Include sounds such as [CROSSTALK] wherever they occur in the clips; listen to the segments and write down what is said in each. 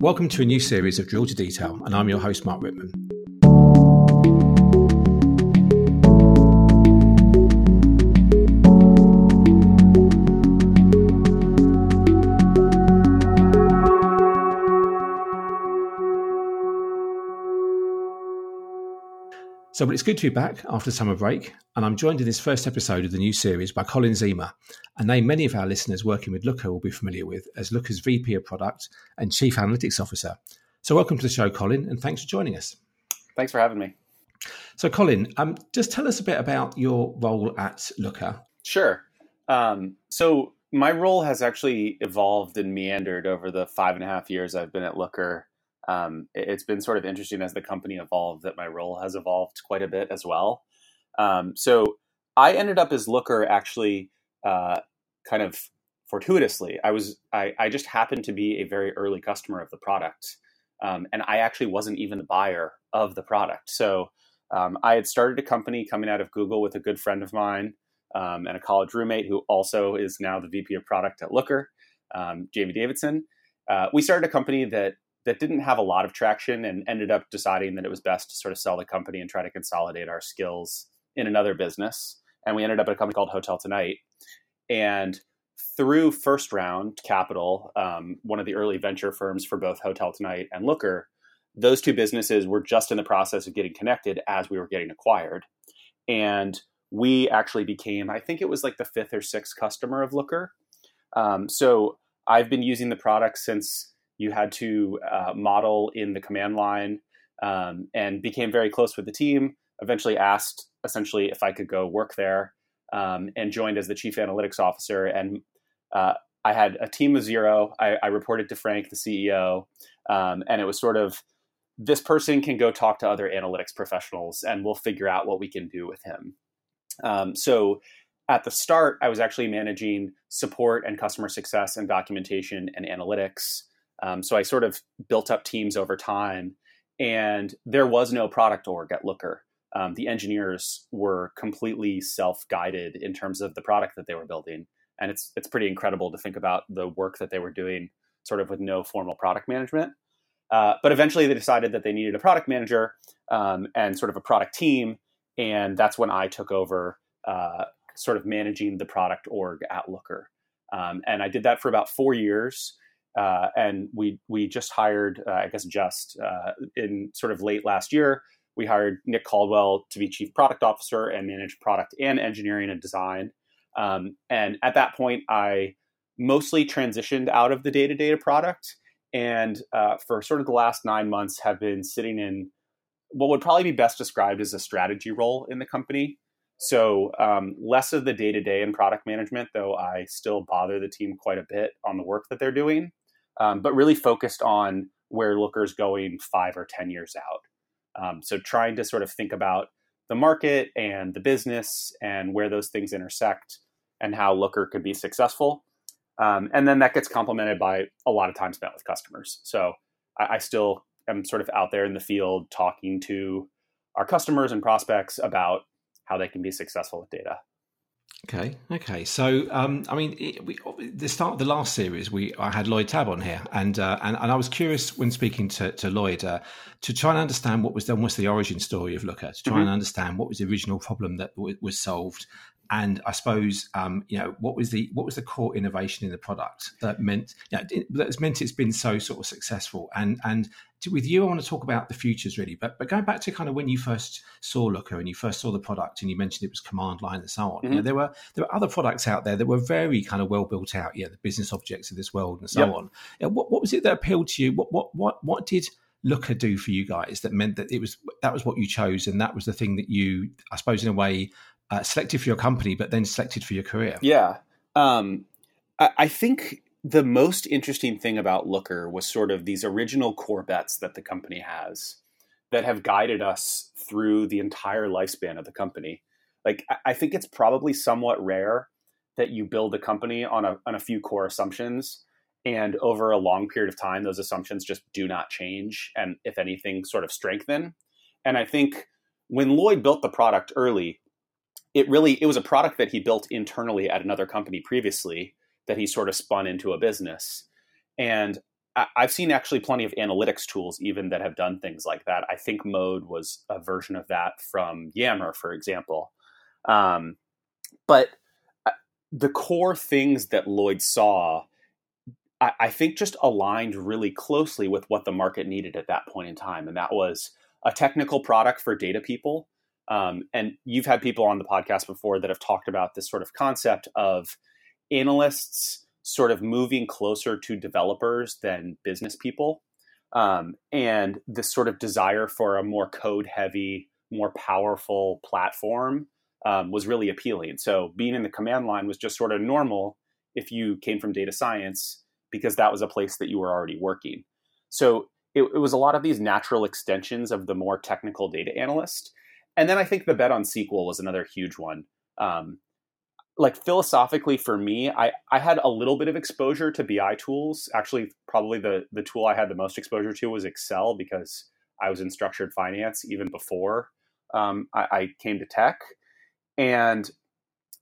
Welcome to a new series of Drill to Detail, and I'm your host, Mark Rittman. So, well, it's good to be back after summer break, and I'm joined in this first episode of the new series by Colin Zima, a name many of our listeners working with Looker will be familiar with as Looker's VP of Product and Chief Analytics Officer. So, welcome to the show, Colin, and thanks for joining us. Thanks for having me. So, Colin, um, just tell us a bit about your role at Looker. Sure. Um, so, my role has actually evolved and meandered over the five and a half years I've been at Looker um, it's been sort of interesting as the company evolved that my role has evolved quite a bit as well. Um, so I ended up as Looker actually uh, kind of fortuitously. I was I, I, just happened to be a very early customer of the product, um, and I actually wasn't even the buyer of the product. So um, I had started a company coming out of Google with a good friend of mine um, and a college roommate who also is now the VP of product at Looker, um, Jamie Davidson. Uh, we started a company that that didn't have a lot of traction and ended up deciding that it was best to sort of sell the company and try to consolidate our skills in another business. And we ended up at a company called Hotel Tonight. And through first round capital, um, one of the early venture firms for both Hotel Tonight and Looker, those two businesses were just in the process of getting connected as we were getting acquired. And we actually became, I think it was like the fifth or sixth customer of Looker. Um, so I've been using the product since you had to uh, model in the command line um, and became very close with the team. Eventually asked essentially if I could go work there um, and joined as the chief analytics officer. And uh, I had a team of zero. I, I reported to Frank, the CEO, um, and it was sort of this person can go talk to other analytics professionals and we'll figure out what we can do with him. Um, so at the start, I was actually managing support and customer success and documentation and analytics. Um, so I sort of built up teams over time, and there was no product org at Looker. Um, the engineers were completely self-guided in terms of the product that they were building, and it's it's pretty incredible to think about the work that they were doing, sort of with no formal product management. Uh, but eventually, they decided that they needed a product manager um, and sort of a product team, and that's when I took over, uh, sort of managing the product org at Looker. Um, and I did that for about four years. Uh, and we we just hired, uh, I guess, just uh, in sort of late last year, we hired Nick Caldwell to be chief product officer and manage product and engineering and design. Um, and at that point, I mostly transitioned out of the day to day product, and uh, for sort of the last nine months, have been sitting in what would probably be best described as a strategy role in the company. So um, less of the day to day in product management, though I still bother the team quite a bit on the work that they're doing um, but really focused on where Looker's going five or 10 years out. Um, so trying to sort of think about the market and the business and where those things intersect and how Looker could be successful. Um, and then that gets complemented by a lot of time spent with customers. So I, I still am sort of out there in the field talking to our customers and prospects about how they can be successful with data. Okay, okay. So, um, I mean, it, we, the start of the last series, we I had Lloyd Tabb on here, and uh, and, and I was curious when speaking to, to Lloyd uh, to try and understand what was done, what's the origin story of Looker, to try mm-hmm. and understand what was the original problem that w- was solved, and I suppose um, you know what was the what was the core innovation in the product that meant you know, that's meant it's been so sort of successful and and to, with you I want to talk about the futures really but but going back to kind of when you first saw Looker and you first saw the product and you mentioned it was command line and so on mm-hmm. you know, mm-hmm. there were there were other products out there that were very kind of well built out yeah the business objects of this world and so yep. on yeah, what what was it that appealed to you what what what what did Looker do for you guys that meant that it was that was what you chose and that was the thing that you I suppose in a way uh, selected for your company, but then selected for your career? Yeah. Um, I, I, think the most interesting thing about Looker was sort of these original core bets that the company has that have guided us through the entire lifespan of the company. Like, I, I think it's probably somewhat rare that you build a company on a, on a few core assumptions and over a long period of time those assumptions just do not change and if anything sort of strengthen and i think when lloyd built the product early it really it was a product that he built internally at another company previously that he sort of spun into a business and I've seen actually plenty of analytics tools even that have done things like that. I think Mode was a version of that from Yammer, for example. Um, but uh, the core things that Lloyd saw, I, I think, just aligned really closely with what the market needed at that point in time, and that was a technical product for data people. Um, and you've had people on the podcast before that have talked about this sort of concept of analysts sort of moving closer to developers than business people. Um, and this sort of desire for a more code heavy, more powerful platform um, was really appealing. So being in the command line was just sort of normal if you came from data science because that was a place that you were already working. So it, it was a lot of these natural extensions of the more technical data analyst. And then I think the bet on SQL was another huge one. Um, like philosophically for me, I, I had a little bit of exposure to BI tools. Actually, probably the, the tool I had the most exposure to was Excel because I was in structured finance even before um, I, I came to tech. And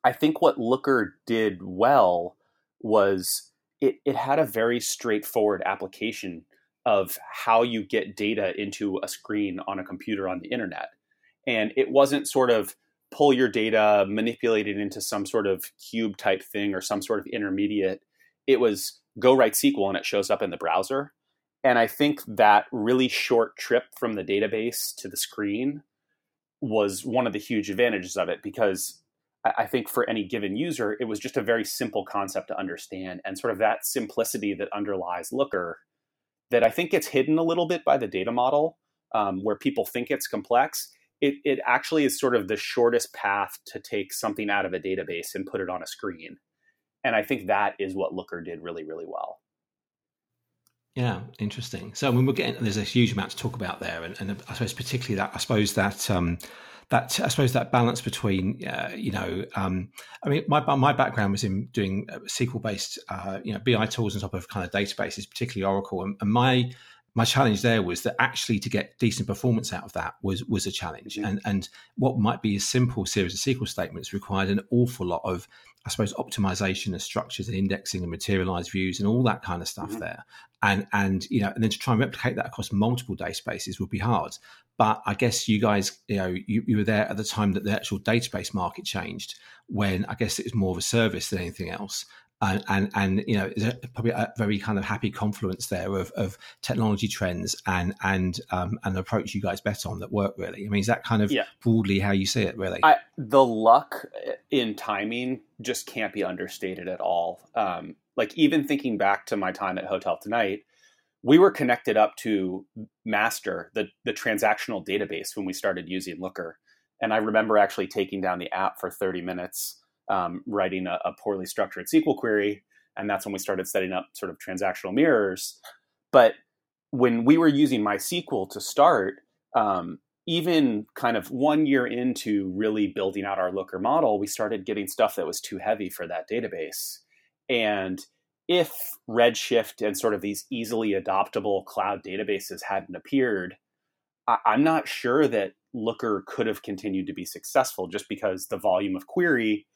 I think what Looker did well was it, it had a very straightforward application of how you get data into a screen on a computer on the internet. And it wasn't sort of pull your data, manipulate it into some sort of cube type thing or some sort of intermediate. It was go write SQL and it shows up in the browser. And I think that really short trip from the database to the screen was one of the huge advantages of it because I think for any given user, it was just a very simple concept to understand. And sort of that simplicity that underlies Looker that I think gets hidden a little bit by the data model, um, where people think it's complex it, it actually is sort of the shortest path to take something out of a database and put it on a screen. And I think that is what Looker did really, really well. Yeah, interesting. So when we're getting, there's a huge amount to talk about there, and, and I suppose particularly that I suppose that um, that I suppose that balance between uh, you know um, I mean my my background was in doing SQL based uh, you know BI tools on top of kind of databases, particularly Oracle, and, and my my challenge there was that actually to get decent performance out of that was was a challenge, mm-hmm. and and what might be a simple series of SQL statements required an awful lot of, I suppose, optimization of structures and indexing and materialized views and all that kind of stuff mm-hmm. there, and and you know, and then to try and replicate that across multiple databases would be hard. But I guess you guys, you know, you, you were there at the time that the actual database market changed, when I guess it was more of a service than anything else and and, and you know there's probably a very kind of happy confluence there of, of technology trends and and um, an approach you guys bet on that work really. I mean, is that kind of yeah. broadly how you see it really? I, the luck in timing just can't be understated at all. Um, like even thinking back to my time at Hotel Tonight, we were connected up to Master, the the transactional database when we started using Looker, and I remember actually taking down the app for 30 minutes um, writing a, a, poorly structured SQL query. And that's when we started setting up sort of transactional mirrors. But when we were using MySQL to start, um, even kind of one year into really building out our Looker model, we started getting stuff that was too heavy for that database. And if Redshift and sort of these easily adoptable cloud databases hadn't appeared, I- I'm not sure that Looker could have continued to be successful just because the volume of query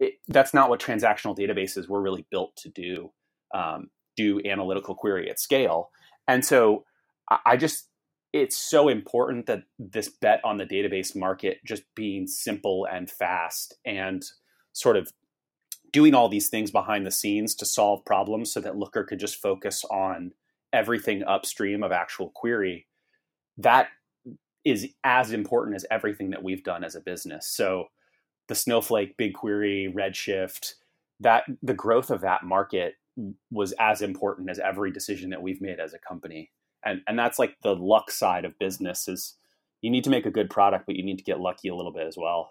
it, that's not what transactional databases were really built to do um, do analytical query at scale. And so I, I just it's so important that this bet on the database market just being simple and fast and sort of doing all these things behind the scenes to solve problems so that looker could just focus on everything upstream of actual query that is as important as everything that we've done as a business. So the Snowflake, BigQuery, Redshift, that the growth of that market was as important as every decision that we've made as a company. And and that's like the luck side of business is you need to make a good product, but you need to get lucky a little bit as well.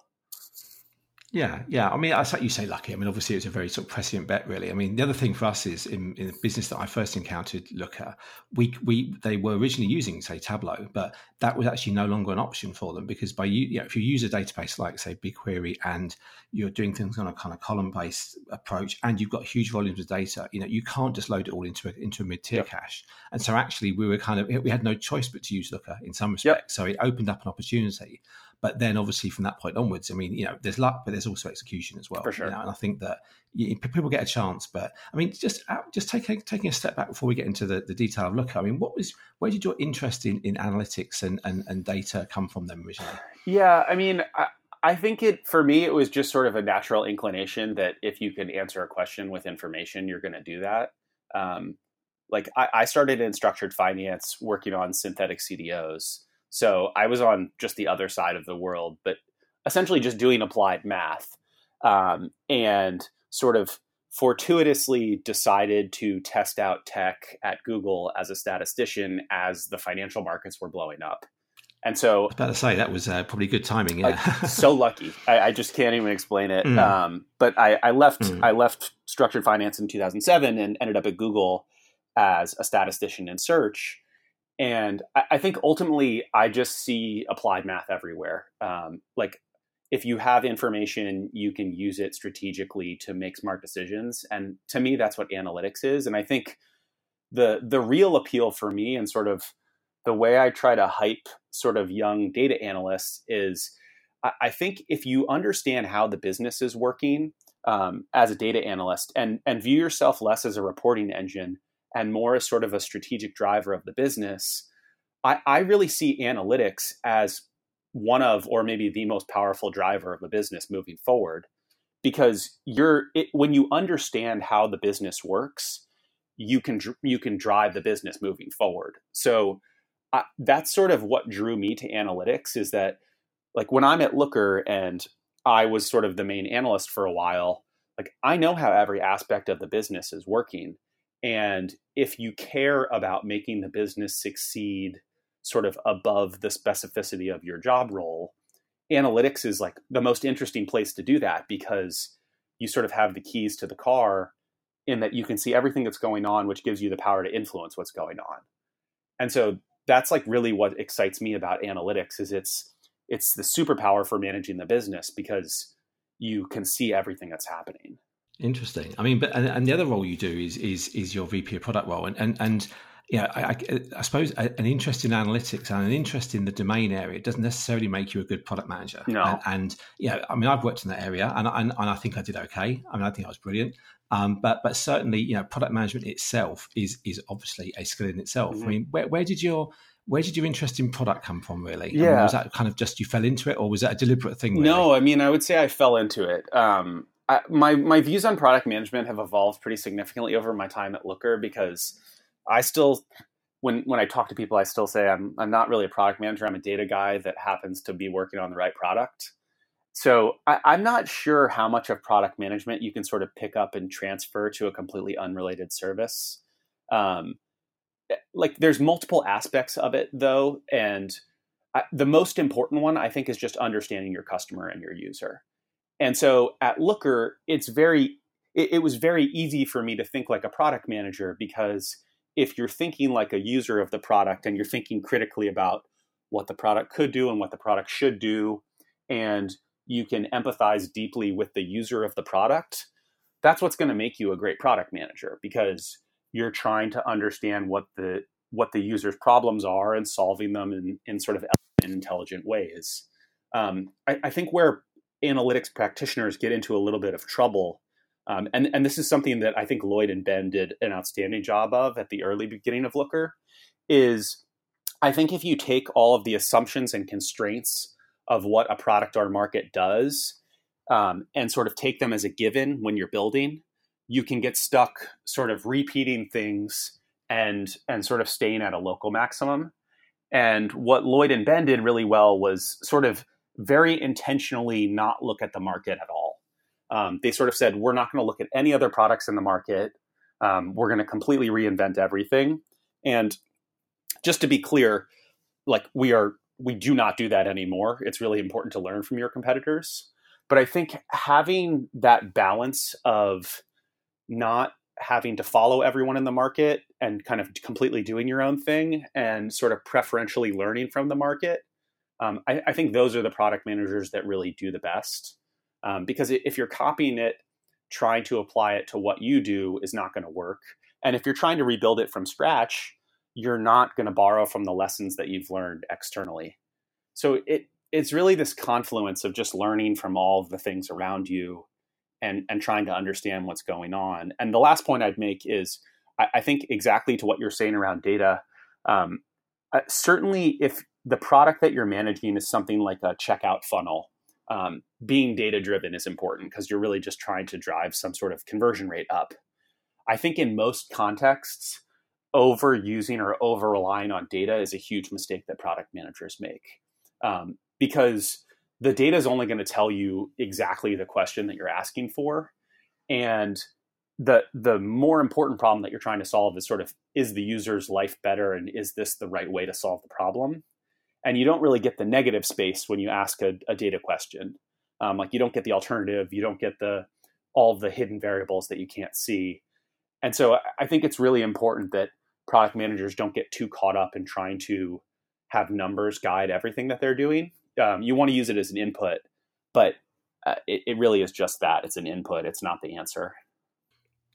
Yeah, yeah. I mean, I you say lucky. I mean, obviously, it's a very sort of prescient bet, really. I mean, the other thing for us is in, in the business that I first encountered Looker, we we they were originally using say Tableau, but that was actually no longer an option for them because by you, you know, if you use a database like say BigQuery and you're doing things on a kind of column based approach and you've got huge volumes of data, you know, you can't just load it all into a, into a mid tier yep. cache. And so actually, we were kind of we had no choice but to use Looker in some respects. Yep. So it opened up an opportunity. But then obviously from that point onwards, I mean, you know, there's luck, but there's also execution as well. For sure. You know? And I think that you, people get a chance, but I mean, just just taking taking a step back before we get into the, the detail of Looker. I mean, what was where did your interest in, in analytics and, and, and data come from then originally? Yeah, I mean, I, I think it for me it was just sort of a natural inclination that if you can answer a question with information, you're going to do that. Um, like I, I, started in structured finance working on synthetic CDOs, so I was on just the other side of the world, but essentially just doing applied math, um, and sort of fortuitously decided to test out tech at Google as a statistician as the financial markets were blowing up. And so, I was about to say that was uh, probably good timing. Yeah, so lucky. I, I, just can't even explain it. Mm. Um, but I, I left. Mm. I left structured finance in 2007 and ended up at Google as a statistician in search. And I, I think ultimately, I just see applied math everywhere. Um, like, if you have information, you can use it strategically to make smart decisions. And to me, that's what analytics is. And I think the the real appeal for me and sort of the way I try to hype sort of young data analysts is I, I think if you understand how the business is working um, as a data analyst and, and view yourself less as a reporting engine and more as sort of a strategic driver of the business, I, I really see analytics as one of, or maybe the most powerful driver of a business moving forward. Because you're it, when you understand how the business works, you can you can drive the business moving forward. So I, that's sort of what drew me to analytics is that like when I'm at Looker and I was sort of the main analyst for a while, like I know how every aspect of the business is working. And if you care about making the business succeed sort of above the specificity of your job role, analytics is like the most interesting place to do that because you sort of have the keys to the car in that you can see everything that's going on, which gives you the power to influence what's going on. And so that's like really what excites me about analytics is it's it's the superpower for managing the business because you can see everything that's happening. Interesting. I mean, but and, and the other role you do is is is your VP of product role, and and and yeah, I, I, I, suppose an interest in analytics and an interest in the domain area doesn't necessarily make you a good product manager. No. And, and yeah, I mean, I've worked in that area, and, and, and I think I did okay. I mean, I think I was brilliant. Um, but but certainly, you know, product management itself is is obviously a skill in itself. Mm-hmm. I mean, where, where did your where did your interest in product come from really yeah I mean, was that kind of just you fell into it or was that a deliberate thing really? no i mean i would say i fell into it um, My my views on product management have evolved pretty significantly over my time at looker because i still when when i talk to people i still say i'm i'm not really a product manager i'm a data guy that happens to be working on the right product so I, I'm not sure how much of product management you can sort of pick up and transfer to a completely unrelated service. Um, like there's multiple aspects of it though, and I, the most important one I think is just understanding your customer and your user. And so at Looker, it's very it, it was very easy for me to think like a product manager because if you're thinking like a user of the product and you're thinking critically about what the product could do and what the product should do and you can empathize deeply with the user of the product, that's what's going to make you a great product manager because you're trying to understand what the what the user's problems are and solving them in, in sort of intelligent ways. Um, I, I, think where analytics practitioners get into a little bit of trouble, um, and, and this is something that I think Lloyd and Ben did an outstanding job of at the early beginning of Looker, is I think if you take all of the assumptions and constraints of what a product or market does um, and sort of take them as a given when you're building, you can get stuck sort of repeating things and and sort of staying at a local maximum. And what Lloyd and Ben did really well was sort of very intentionally not look at the market at all. Um, they sort of said, we're not going to look at any other products in the market. Um, we're going to completely reinvent everything. And just to be clear, like we are we do not do that anymore. It's really important to learn from your competitors. But I think having that balance of not having to follow everyone in the market and kind of completely doing your own thing and sort of preferentially learning from the market, um, I, I, think those are the product managers that really do the best. Um, because if you're copying it, trying to apply it to what you do is not going to work. And if you're trying to rebuild it from scratch, you're not going to borrow from the lessons that you've learned externally. So it it's really this confluence of just learning from all the things around you and and trying to understand what's going on. And the last point I'd make is I, I think exactly to what you're saying around data. Um, uh, certainly, if the product that you're managing is something like a checkout funnel, um, being data driven is important because you're really just trying to drive some sort of conversion rate up. I think in most contexts, overusing or over relying on data is a huge mistake that product managers make. Um, because the data is only going to tell you exactly the question that you're asking for and the the more important problem that you're trying to solve is sort of is the user's life better and is this the right way to solve the problem and you don't really get the negative space when you ask a, a data question. Um, like you don't get the alternative you don't get the all the hidden variables that you can't see. And so i think it's really important that product managers don't get too caught up in trying to have numbers guide everything that they're doing. Um, you want to use it as an input but uh, it, it really is just that. It's an input it's not the answer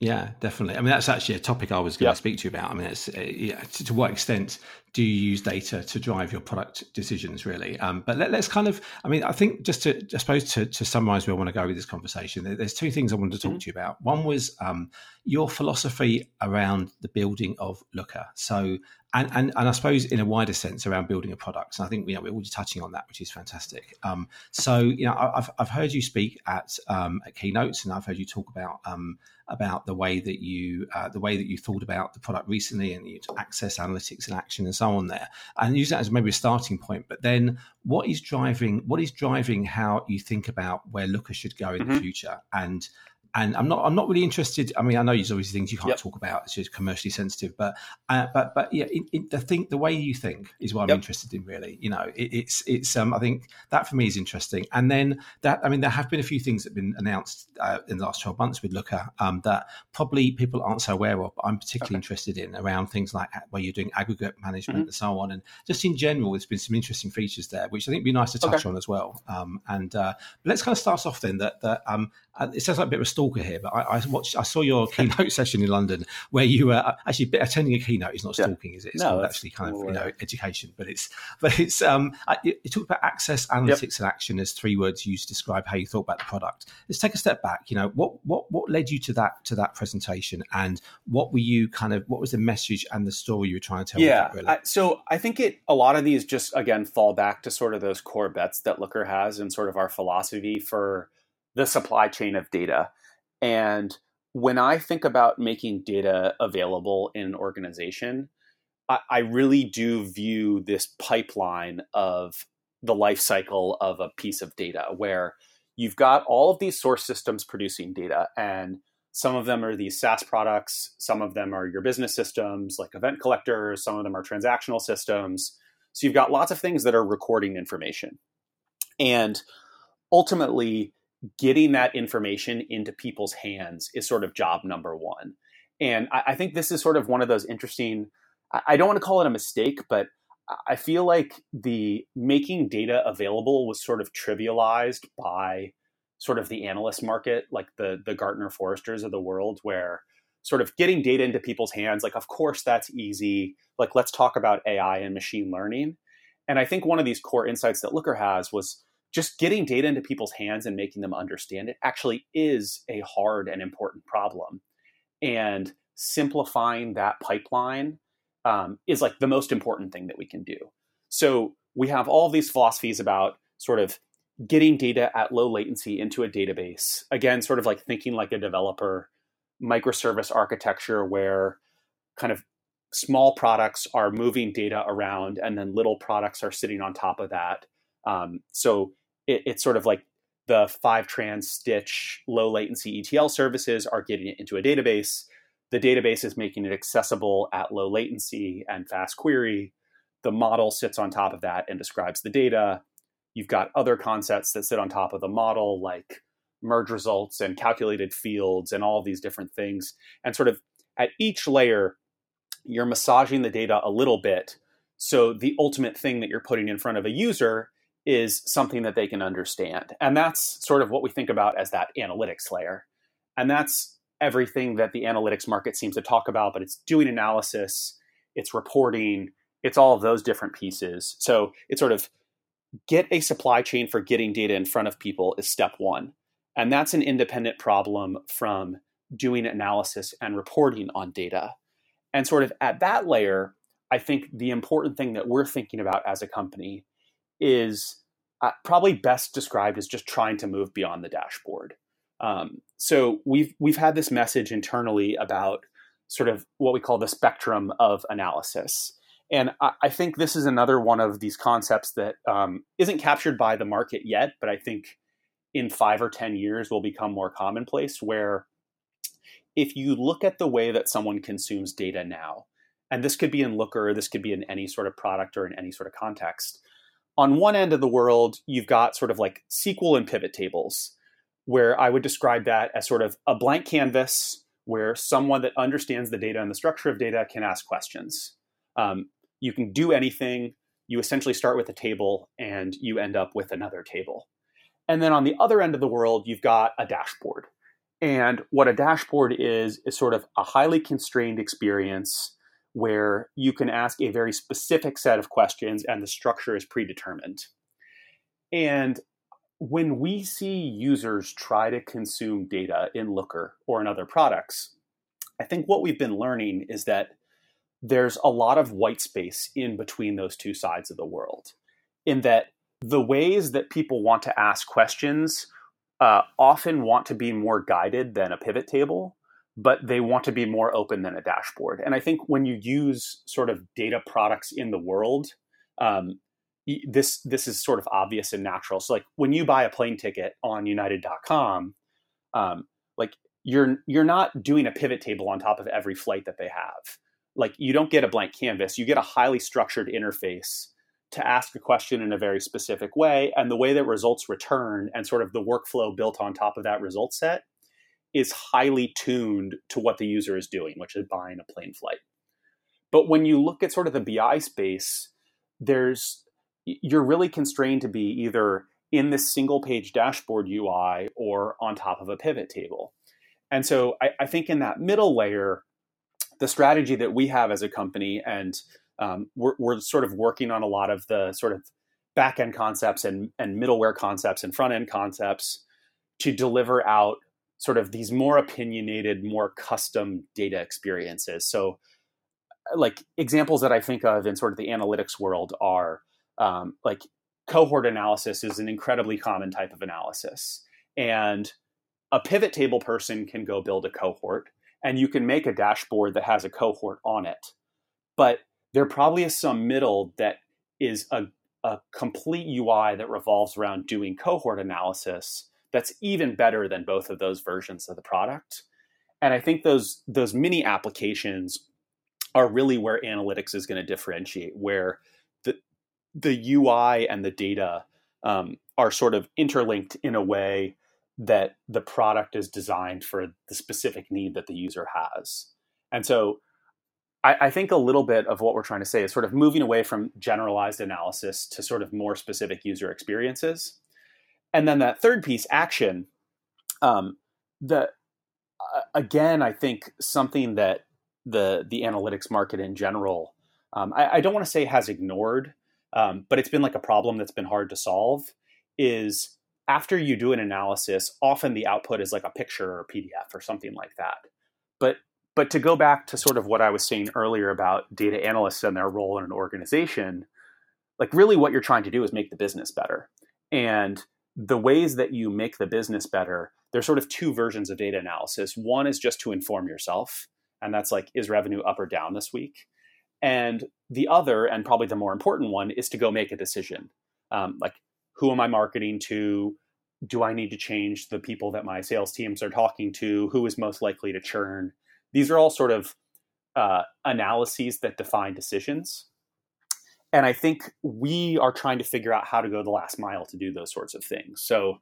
yeah, definitely. I mean, that's actually a topic I was going yep. to speak to you about. I mean, it's uh, yeah, to, to, what extent do you use data to drive your product decisions, really? Um, but let, us kind of, I mean, I think just to, I suppose, to, to summarize where I want to go with this conversation, there's two things I wanted to talk mm-hmm. to you about. One was um, your philosophy around the building of Looker. So, and, and, and I suppose in a wider sense around building a product. And I think you know we're already touching on that, which is fantastic. Um, so you know I've, I've heard you speak at, um, at keynotes, and I've heard you talk about um, about the way that you uh, the way that you thought about the product recently, and you access analytics and action and so on there, and use that as maybe a starting point. But then, what is driving what is driving how you think about where Looker should go in mm-hmm. the future, and and I'm not I'm not really interested. I mean, I know there's obviously things you can't yep. talk about; it's just commercially sensitive. But uh, but but yeah, it, it, the think the way you think is what I'm yep. interested in. Really, you know, it, it's it's um I think that for me is interesting. And then that I mean, there have been a few things that have been announced uh, in the last 12 months with Looker um, that probably people aren't so aware of. But I'm particularly okay. interested in around things like where you're doing aggregate management mm-hmm. and so on, and just in general, there's been some interesting features there, which I think would be nice to touch okay. on as well. Um, and uh, let's kind of start off then that that um uh, it sounds like a bit of a stalker here, but I, I, watched, I saw your keynote [LAUGHS] session in London where you were uh, actually attending a keynote. Is not stalking, yeah. is it? It's no, actually kind of you know education, but it's [LAUGHS] but it's um. You talked about access, analytics, yep. and action as three words used to describe how you thought about the product. Let's take a step back. You know what what what led you to that to that presentation, and what were you kind of what was the message and the story you were trying to tell? Yeah, really? I, so I think it a lot of these just again fall back to sort of those core bets that Looker has and sort of our philosophy for the supply chain of data. And when I think about making data available in an organization, I, I really do view this pipeline of the life cycle of a piece of data where you've got all of these source systems producing data and some of them are these SaaS products, some of them are your business systems like event collectors, some of them are transactional systems. So you've got lots of things that are recording information. And ultimately, getting that information into people's hands is sort of job number one. And I, I think this is sort of one of those interesting, I, I don't want to call it a mistake, but I feel like the making data available was sort of trivialized by sort of the analyst market, like the the Gartner Forresters of the world, where sort of getting data into people's hands, like of course that's easy. Like let's talk about AI and machine learning. And I think one of these core insights that Looker has was just getting data into people's hands and making them understand it actually is a hard and important problem. And simplifying that pipeline um, is like the most important thing that we can do. So we have all these philosophies about sort of getting data at low latency into a database. Again, sort of like thinking like a developer, microservice architecture where kind of small products are moving data around and then little products are sitting on top of that. Um, so it, it's sort of like the Fivetrans stitch low latency ETL services are getting it into a database. The database is making it accessible at low latency and fast query. The model sits on top of that and describes the data. You've got other concepts that sit on top of the model, like merge results and calculated fields and all these different things. And sort of at each layer, you're massaging the data a little bit. So the ultimate thing that you're putting in front of a user is something that they can understand. And that's sort of what we think about as that analytics layer. And that's everything that the analytics market seems to talk about, but it's doing analysis, it's reporting, it's all of those different pieces. So it's sort of get a supply chain for getting data in front of people is step one. And that's an independent problem from doing analysis and reporting on data. And sort of at that layer, I think the important thing that we're thinking about as a company is uh, probably best described as just trying to move beyond the dashboard. Um, so we've we've had this message internally about sort of what we call the spectrum of analysis. And I, I think this is another one of these concepts that um, not captured by the market yet, but I think in five or 10 years will become more commonplace where if you look at the way that someone consumes data now, and this could be in Looker, this could be in any sort of product or in any sort of context. On one end of the world, you've got sort of like SQL and pivot tables, where I would describe that as sort of a blank canvas where someone that understands the data and the structure of data can ask questions. Um, you can do anything. You essentially start with a table and you end up with another table. And then on the other end of the world, you've got a dashboard. And what a dashboard is, is sort of a highly constrained experience where you can ask a very specific set of questions and the structure is predetermined. And when we see users try to consume data in Looker or in other products, I think what we've been learning is that there's a lot of white space in between those two sides of the world, in that the ways that people want to ask questions uh, often want to be more guided than a pivot table, but they want to be more open than a dashboard. And I think when you use sort of data products in the world, um, this this is sort of obvious and natural. So like when you buy a plane ticket on United.com, um, like you're you're not doing a pivot table on top of every flight that they have. Like you don't get a blank canvas. You get a highly structured interface to ask a question in a very specific way, and the way that results return and sort of the workflow built on top of that result set is highly tuned to what the user is doing, which is buying a plane flight. But when you look at sort of the BI space, there's you're really constrained to be either in this single page dashboard UI or on top of a pivot table. And so I, I think in that middle layer, the strategy that we have as a company, and um, we're, we're, sort of working on a lot of the sort of back end concepts and, and middleware concepts and front end concepts to deliver out sort of these more opinionated, more custom data experiences. So, like examples that I think of in sort of the analytics world are um, like cohort analysis is an incredibly common type of analysis. And a pivot table person can go build a cohort and you can make a dashboard that has a cohort on it. But there probably is some middle that is a, a complete UI that revolves around doing cohort analysis that's even better than both of those versions of the product. And I think those those mini applications are really where analytics is going to differentiate, where the the UI and the data um, are sort of interlinked in a way that the product is designed for the specific need that the user has. And so I, I, think a little bit of what we're trying to say is sort of moving away from generalized analysis to sort of more specific user experiences. And then that third piece, action, um, the uh, again, I think something that the the analytics market in general, um, I, I, don't want to say has ignored, um, but it's been like a problem that's been hard to solve is after you do an analysis often the output is like a picture or a pdf or something like that. But but to go back to sort of what i was saying earlier about data analysts and their role in an organization like really what you're trying to do is make the business better. And the ways that you make the business better there's sort of two versions of data analysis one is just to inform yourself and that's like is revenue up or down this week and the other, and probably the more important one, is to go make a decision. Um, like, who am I marketing to? Do I need to change the people that my sales teams are talking to? Who is most likely to churn? These are all sort of uh, analyses that define decisions. And I think we are trying to figure out how to go the last mile to do those sorts of things. So,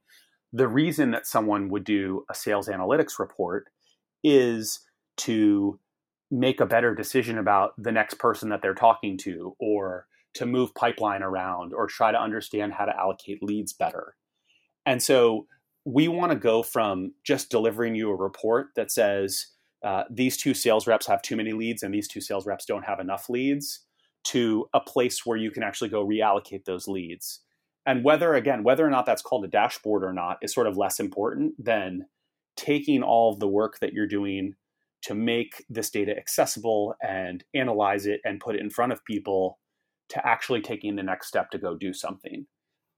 the reason that someone would do a sales analytics report is to make a better decision about the next person that they're talking to or to move pipeline around or try to understand how to allocate leads better. And so we want to go from just delivering you a report that says uh, these two sales reps have too many leads and these two sales reps don't have enough leads to a place where you can actually go reallocate those leads and whether again whether or not that's called a dashboard or not is sort of less important than taking all of the work that you're doing to make this data accessible and analyze it and put it in front of people to actually taking the next step to go do something.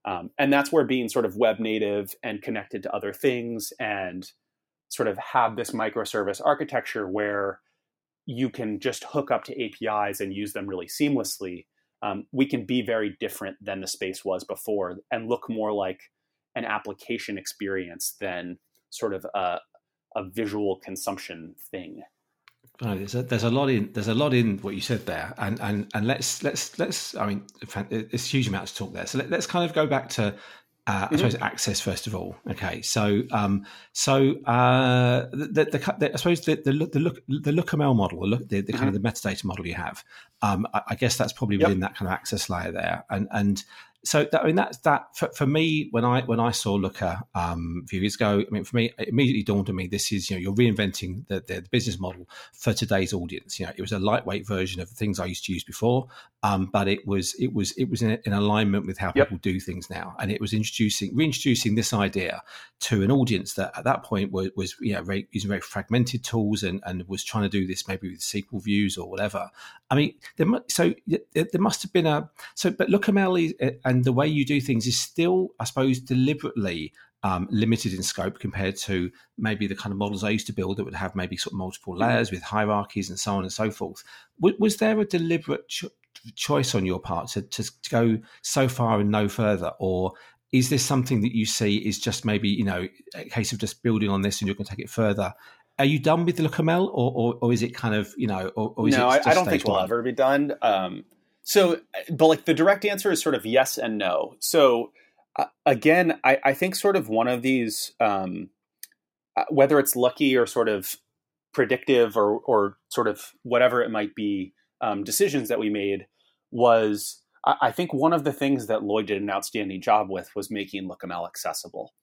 Um, and that's where being sort of web native and connected to other things and sort of have this microservice architecture where you can just hook up to APIs and use them really seamlessly. Um, we can be very different than the space was before and look more like an application experience than sort of a, a visual consumption thing. Right, there's a, there's a lot in there's a lot in what you said there, and and and let's let's let's I mean it's huge amounts to talk there. So let, us kind of go back to uh, I suppose mm-hmm. access first of all. Okay, so um, so uh, the, the, the, I suppose the the look the look the LookML model, the, look, the, the mm-hmm. kind of the metadata model you have. Um, I, I, guess that's probably within yep. that kind of access layer there, and and so that, I mean that's that for, for, me when I when I saw Looker um, a few years ago. I mean, for me, it immediately dawned on me this is you know you're reinventing the, the, the, business model for today's audience. You know, it was a lightweight version of the things I used to use before, um, but it was it was it was in, in alignment with how yep. people do things now, and it was introducing reintroducing this idea to an audience that at that point was, was you know very, using very fragmented tools and and was trying to do this maybe with SQL views or whatever. I mean, there, so there must have been a so but LookML is and and the way you do things is still, I suppose, deliberately um, limited in scope compared to maybe the kind of models I used to build that would have maybe sort of multiple mm-hmm. layers with hierarchies and so on and so forth. W- was there a deliberate cho- choice on your part to, to, go so far and no further, or is this something that you see is just maybe you know a case of just building on this and you're going to take it further? Are you done with the LookML, or, or, or is it kind of you know, or, or is no? it I, I don't think we'll ever be done. Um, so, but like the direct answer is sort of yes and no. So, uh, again, I, I, think sort of one of these, um, uh, whether it's lucky or sort of predictive or, or sort of whatever it might be, um, decisions that we made was I, I, think one of the things that Lloyd did an outstanding job with was making LookML accessible.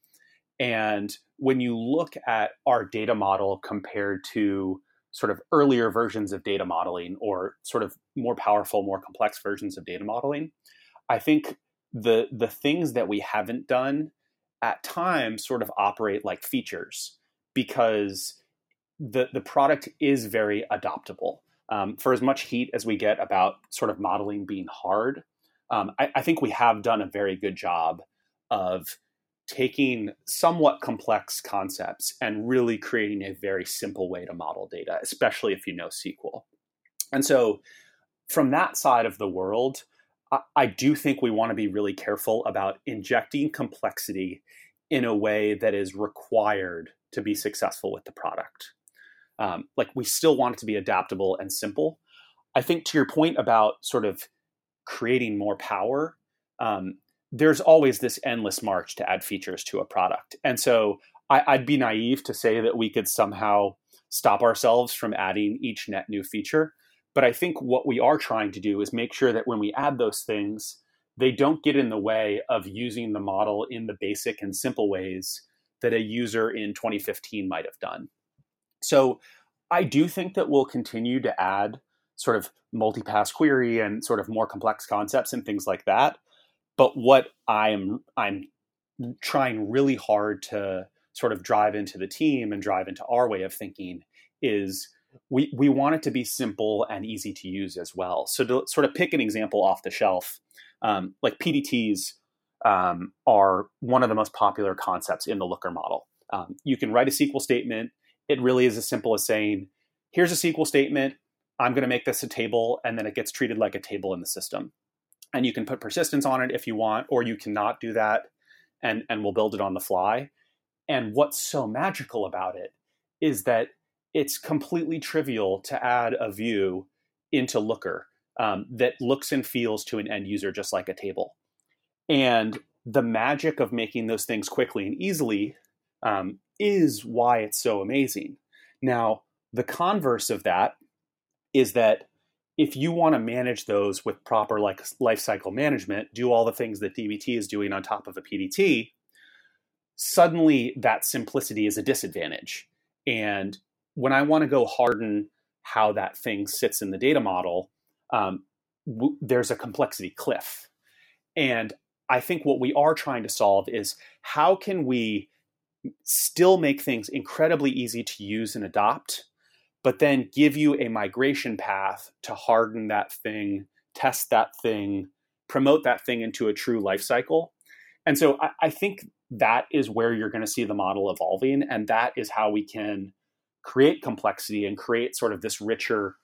And when you look at our data model compared to sort of earlier versions of data modeling or sort of more powerful, more complex versions of data modeling. I think the the things that we haven't done at times sort of operate like features because the the product is very adoptable. Um, for as much heat as we get about sort of modeling being hard, um, I, I think we have done a very good job of taking somewhat complex concepts and really creating a very simple way to model data, especially if you know SQL. And so, from that side of the world, I, I do think we want to be really careful about injecting complexity in a way that is required to be successful with the product. Um, like, we still want it to be adaptable and simple. I think to your point about sort of creating more power, um, there's always this endless march to add features to a product. And so I, would be naive to say that we could somehow stop ourselves from adding each net new feature. But I think what we are trying to do is make sure that when we add those things, they don't get in the way of using the model in the basic and simple ways that a user in 2015 might have done. So I do think that we'll continue to add sort of multi-pass query and sort of more complex concepts and things like that. But what I'm I'm trying really hard to sort of drive into the team and drive into our way of thinking is we we want it to be simple and easy to use as well. So to sort of pick an example off the shelf, um, like PDTs um, are one of the most popular concepts in the Looker model. Um, you can write a SQL statement. It really is as simple as saying, "Here's a SQL statement. I'm going to make this a table," and then it gets treated like a table in the system and you can put persistence on it if you want, or you cannot do that, and and we'll build it on the fly. And what's so magical about it is that it's completely trivial to add a view into Looker um, that looks and feels to an end user just like a table. And the magic of making those things quickly and easily um, is why it's so amazing. Now, the converse of that is that if you want to manage those with proper like life cycle management, do all the things that DBT is doing on top of a PDT, suddenly that simplicity is a disadvantage. And when I want to go harden how that thing sits in the data model, um, w- there's a complexity cliff. And I think what we are trying to solve is how can we still make things incredibly easy to use and adopt, but then give you a migration path to harden that thing, test that thing, promote that thing into a true life cycle. And so I, I think that is where you're going to see the model evolving. And that is how we can create complexity and create sort of this richer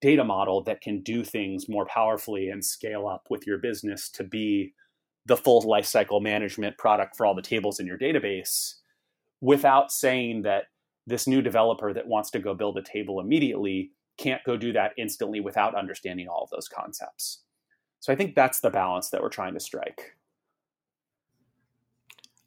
data model that can do things more powerfully and scale up with your business to be the full lifecycle management product for all the tables in your database without saying that this new developer that wants to go build a table immediately can't go do that instantly without understanding all of those concepts. So I think that's the balance that we're trying to strike.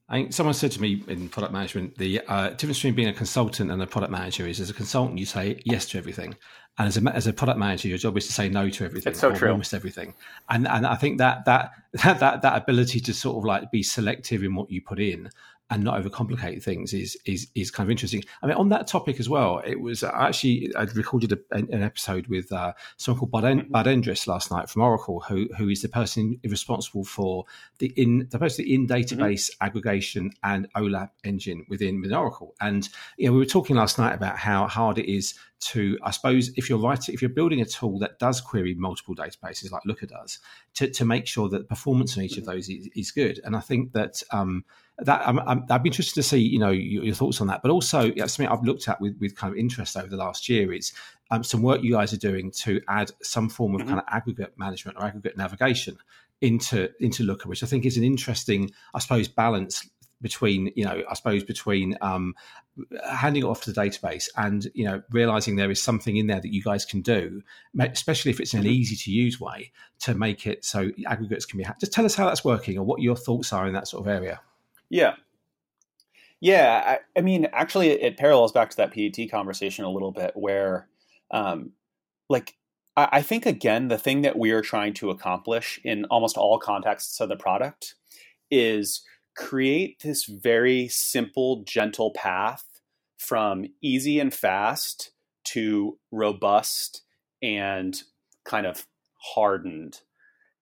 I think someone said to me in product management, the uh, difference between being a consultant and a product manager is as a consultant, you say yes to everything. And as a, as a product manager, your job is to say no to everything. It's so true. Almost everything. And, and I think that, that, that, [LAUGHS] that, that ability to sort of like be selective in what you put in and not overcomplicate things is is is kind of interesting. I mean, on that topic as well, it was actually I recorded a, an episode with uh, someone called Bud, mm-hmm. Bud Endress last night from Oracle, who who is the person responsible for the in the person in database mm-hmm. aggregation and OLAP engine within, within Oracle. And you know, we were talking last night about how hard it is to, I suppose, if you're writing, if you're building a tool that does query multiple databases like Looker does, to, to make sure that performance on each of those is, is good. And I think that um, that I'm, I'm, I'd be interested to see, you know, your, your thoughts on that. But also, you know, something I've looked at with, with kind of interest over the last year is um, some work you guys are doing to add some form of mm-hmm. kind of aggregate management or aggregate navigation into into Looker, which I think is an interesting, I suppose, balance between you know i suppose between um, handing it off to the database and you know realizing there is something in there that you guys can do especially if it's in an mm-hmm. easy to use way to make it so aggregates can be ha- just tell us how that's working or what your thoughts are in that sort of area yeah yeah i, I mean actually it, it, parallels back to that pet conversation a little bit where um, like I, I think again the thing that we are trying to accomplish in almost all contexts of the product is create this very simple, gentle path from easy and fast to robust and kind of hardened.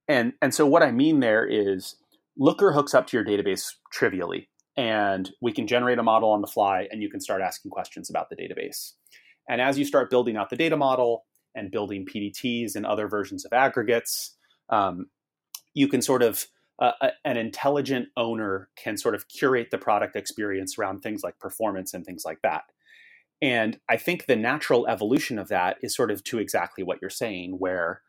And, and so what I mean there is Looker hooks up to your database trivially, and we can generate a model on the fly, and you can start asking questions about the database. And as you start building out the data model and building PDTs and other versions of aggregates, um, you can sort of uh, an intelligent owner can sort of curate the product experience around things like performance and things like that. And I think the natural evolution of that is sort of to exactly what you're saying, where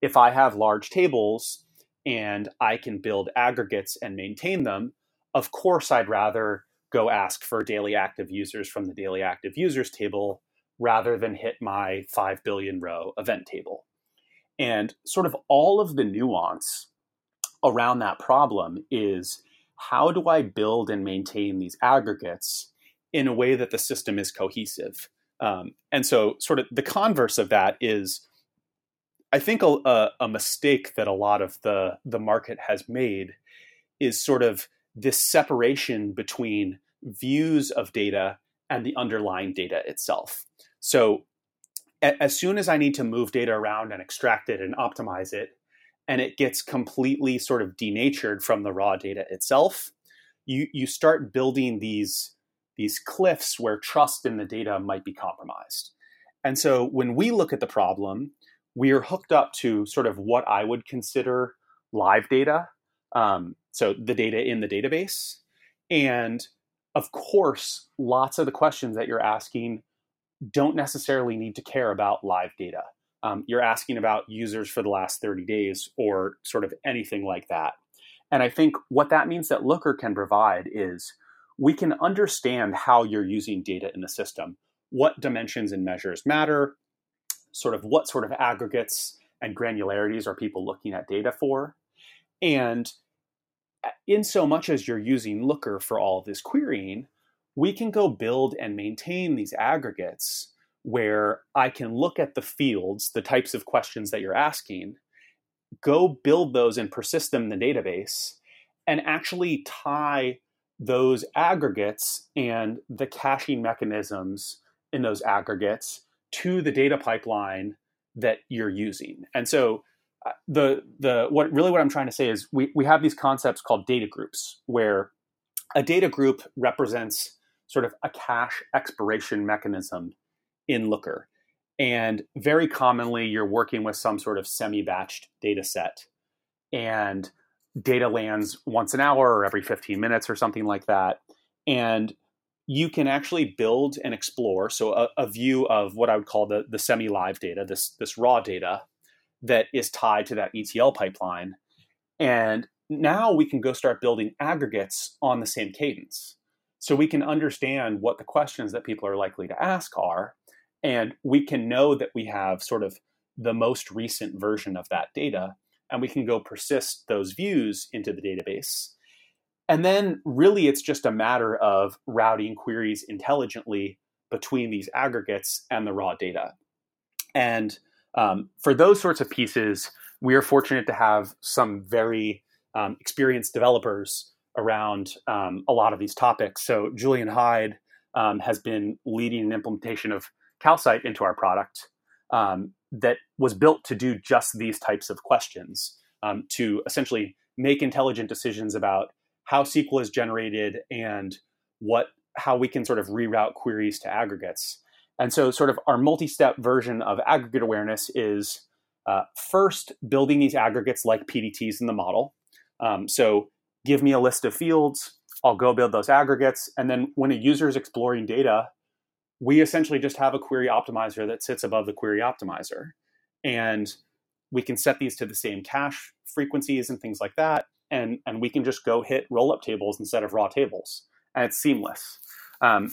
if I have large tables and I can build aggregates and maintain them, of course I'd rather go ask for daily active users from the daily active users table rather than hit my 5 billion row event table. And sort of all of the nuance around that problem is how do I build and maintain these aggregates in a way that the system is cohesive? Um, and so, sort of the converse of that is, I think a, a, mistake that a lot of the the market has made is sort of this separation between views of data and the underlying data itself. So, as soon as I need to move data around and extract it and optimize it, and it gets completely sort of denatured from the raw data itself, you you start building these these cliffs where trust in the data might be compromised. And so when we look at the problem, we are hooked up to sort of what I would consider live data, um, so the data in the database, and of course, lots of the questions that you're asking don't necessarily need to care about live data um, you're asking about users for the last 30 days or sort of anything like that. And I think what that means that Looker can provide is we can understand how you're using data in the system, what dimensions and measures matter, sort of what sort of aggregates and granularities are people looking at data for. And in so much as you're using Looker for all this querying, we can go build and maintain these aggregates where I can look at the fields, the types of questions that you're asking, go build those and persist them in the database, and actually tie those aggregates and the caching mechanisms in those aggregates to the data pipeline that you're using. And so uh, the the what really what I'm trying to say is we we have these concepts called data groups where a data group represents sort of a cache expiration mechanism in Looker. And very commonly, you're working with some sort of semi batched data set, and data lands once an hour or every 15 minutes or something like that. And you can actually build and explore so a, a view of what I would call the, the semi live data, this, this raw data that is tied to that ETL pipeline. And now we can go start building aggregates on the same cadence. So we can understand what the questions that people are likely to ask are. And we can know that we have sort of the most recent version of that data. And we can go persist those views into the database. And then really it's just a matter of routing queries intelligently between these aggregates and the raw data. And um, for those sorts of pieces, we are fortunate to have some very um, experienced developers around um, a lot of these topics. So Julian Hyde um, has been leading an implementation of Calcite into our product um, that was built to do just these types of questions um, to essentially make intelligent decisions about how SQL is generated and what how we can sort of reroute queries to aggregates. And so, sort of our multi-step version of aggregate awareness is uh, first building these aggregates like PDTs in the model. Um, so give me a list of fields, I'll go build those aggregates. And then when a user is exploring data, we essentially just have a query optimizer that sits above the query optimizer. And we can set these to the same cache frequencies and things like that. And, and we can just go hit roll up tables instead of raw tables. And it's seamless. Um,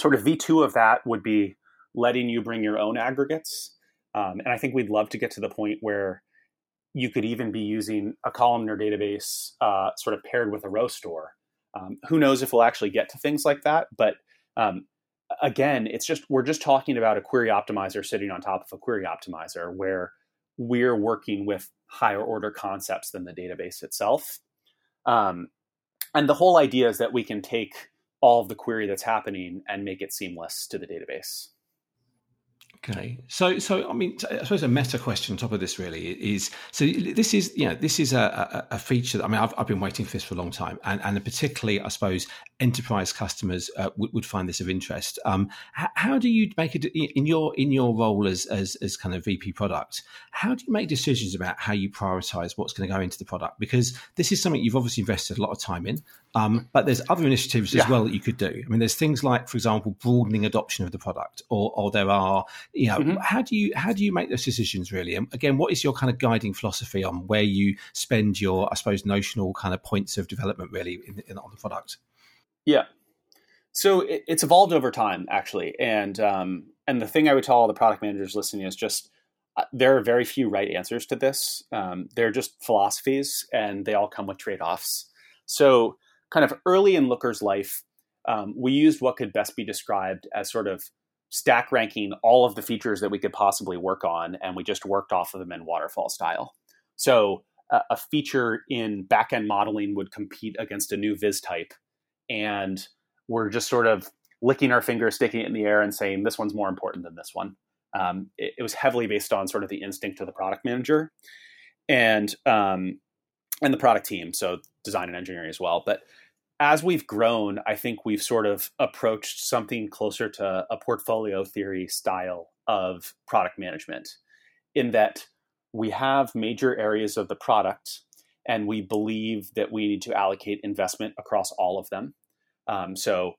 sort of V2 of that would be letting you bring your own aggregates. Um, and I think we'd love to get to the point where you could even be using a columnar database uh, sort of paired with a row store. Um, who knows if we'll actually get to things like that? But um, again, it's just we're just talking about a query optimizer sitting on top of a query optimizer where we're working with higher order concepts than the database itself. Um, and the whole idea is that we can take all of the query that's happening and make it seamless to the database. Okay, so so I mean, I suppose a meta question on top of this really is so this is you know this is a, a, a feature. That, I mean, I've, I've been waiting for this for a long time, and and particularly I suppose enterprise customers uh, would, would find this of interest. Um, how, how, do you make it in your in your role as, as as kind of VP product? How do you make decisions about how you prioritize what's going to go into the product? Because this is something you've obviously invested a lot of time in. Um, but there's other initiatives as well that you could do. I mean, there's things like, for example, broadening adoption of the product, or, or there are, you know, mm-hmm. how do you how do you make those decisions really? And again, what is your kind of guiding philosophy on where you spend your, I suppose, notional kind of points of development really in, in, on the product? Yeah, so it, it's evolved over time actually, and um, and the thing I would tell all the product managers listening is just uh, there are very few right answers to this. Um, they're just philosophies, and they all come with trade offs. So kind of early in Looker's life, um, we used what could best be described as sort of stack ranking all of the features that we could possibly work on, and we just worked off of them in waterfall style. So uh, a feature in backend modeling would compete against a new viz type, and we're just sort of licking our fingers, sticking it in the air, and saying this one's more important than this one. Um, it, it, was heavily based on sort of the instinct of the product manager, and um, and the product team, so design and engineering as well. But as we've grown, I think we've sort of approached something closer to a portfolio theory style of product management, in that we have major areas of the product and we believe that we need to allocate investment across all of them. Um, so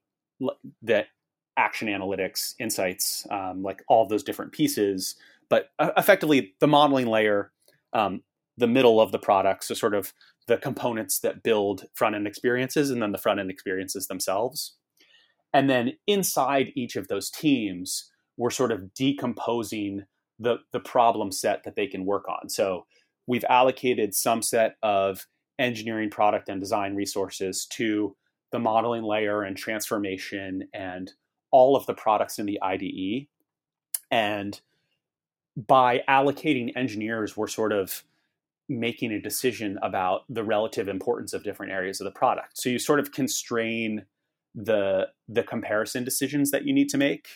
that action analytics, insights, um, like all those different pieces, but uh, effectively the modeling layer, um, the middle of the product, so sort of the components that build front end experiences and then the front end experiences themselves. And then inside each of those teams, we're sort of decomposing the, the problem set that they can work on. So we've allocated some set of engineering, product, and design resources to the modeling layer and transformation and all of the products in the IDE. And by allocating engineers, we're sort of making a decision about the relative importance of different areas of the product. So you sort of constrain the the comparison decisions that you need to make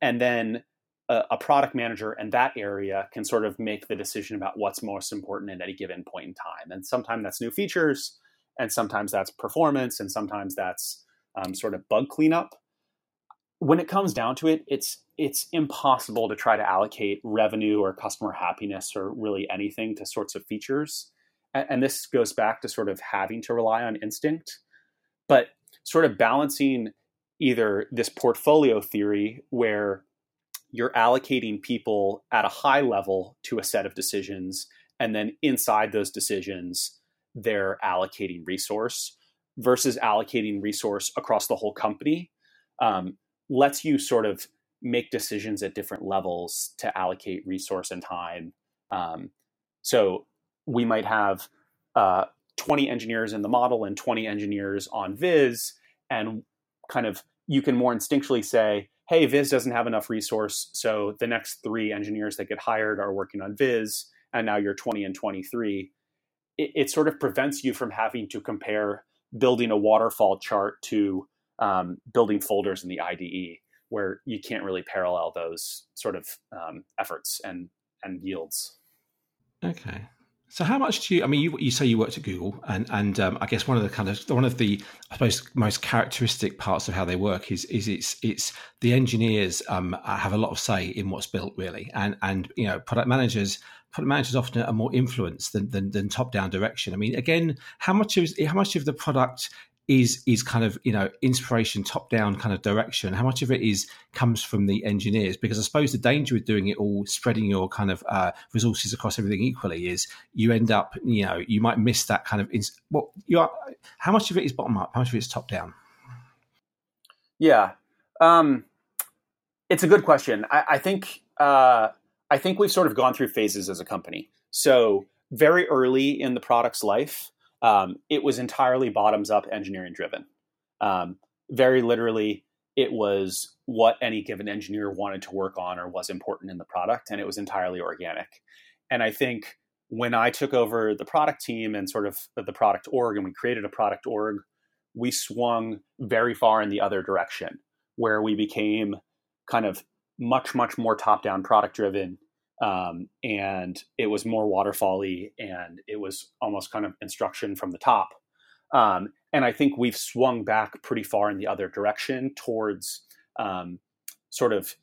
and then a, a, product manager and that area can sort of make the decision about what's most important at any given point in time. And sometimes that's new features, and sometimes that's performance, and sometimes that's um, sort of bug cleanup. When it comes down to it, it's it's impossible to try to allocate revenue or customer happiness or really anything to sorts of features. And, and this goes back to sort of having to rely on instinct, but sort of balancing either this portfolio theory where you're allocating people at a high level to a set of decisions and then inside those decisions they're allocating resource versus allocating resource across the whole company um, lets you sort of make decisions at different levels to allocate resource and time um, so we might have uh, 20 engineers in the model and 20 engineers on viz and kind of you can more instinctually say hey, Viz doesn't have enough resource, so the next three engineers that get hired are working on Viz, and now you're 20 and 23. It, it sort of prevents you from having to compare building a waterfall chart to um, building folders in the IDE, where you can't really parallel those sort of um, efforts and and yields. Okay. So how much do you? I mean, you, you say you worked at Google, and and um, I guess one of the kind of one of the I suppose most characteristic parts of how they work is is it's it's the engineers um, have a lot of say in what's built really, and and you know product managers product managers often are more influenced than, than, than top down direction. I mean, again, how much of how much of the product is is kind of you know inspiration top down kind of direction. How much of it is comes from the engineers? Because i suppose the danger with doing it all spreading your kind of uh, resources across everything equally is you end up you know you might miss that kind of ins- what you are how much of it is bottom up how much of it is top down yeah. Um, it's a good question. I, I think uh, i think we've sort of gone through phases as a company. So very early in the product's life um, it was entirely bottoms up engineering driven. Um, very literally, it was what any given engineer wanted to work on or was important in the product, and it was entirely organic. And I think when I took over the product team and sort of the product org, and we created a product org, we swung very far in the other direction, where we became kind of much, much more top down product driven um, and it was more waterfally and it was almost kind of instruction from the top. Um, and i think we've swung back pretty far in the other direction towards um, sort of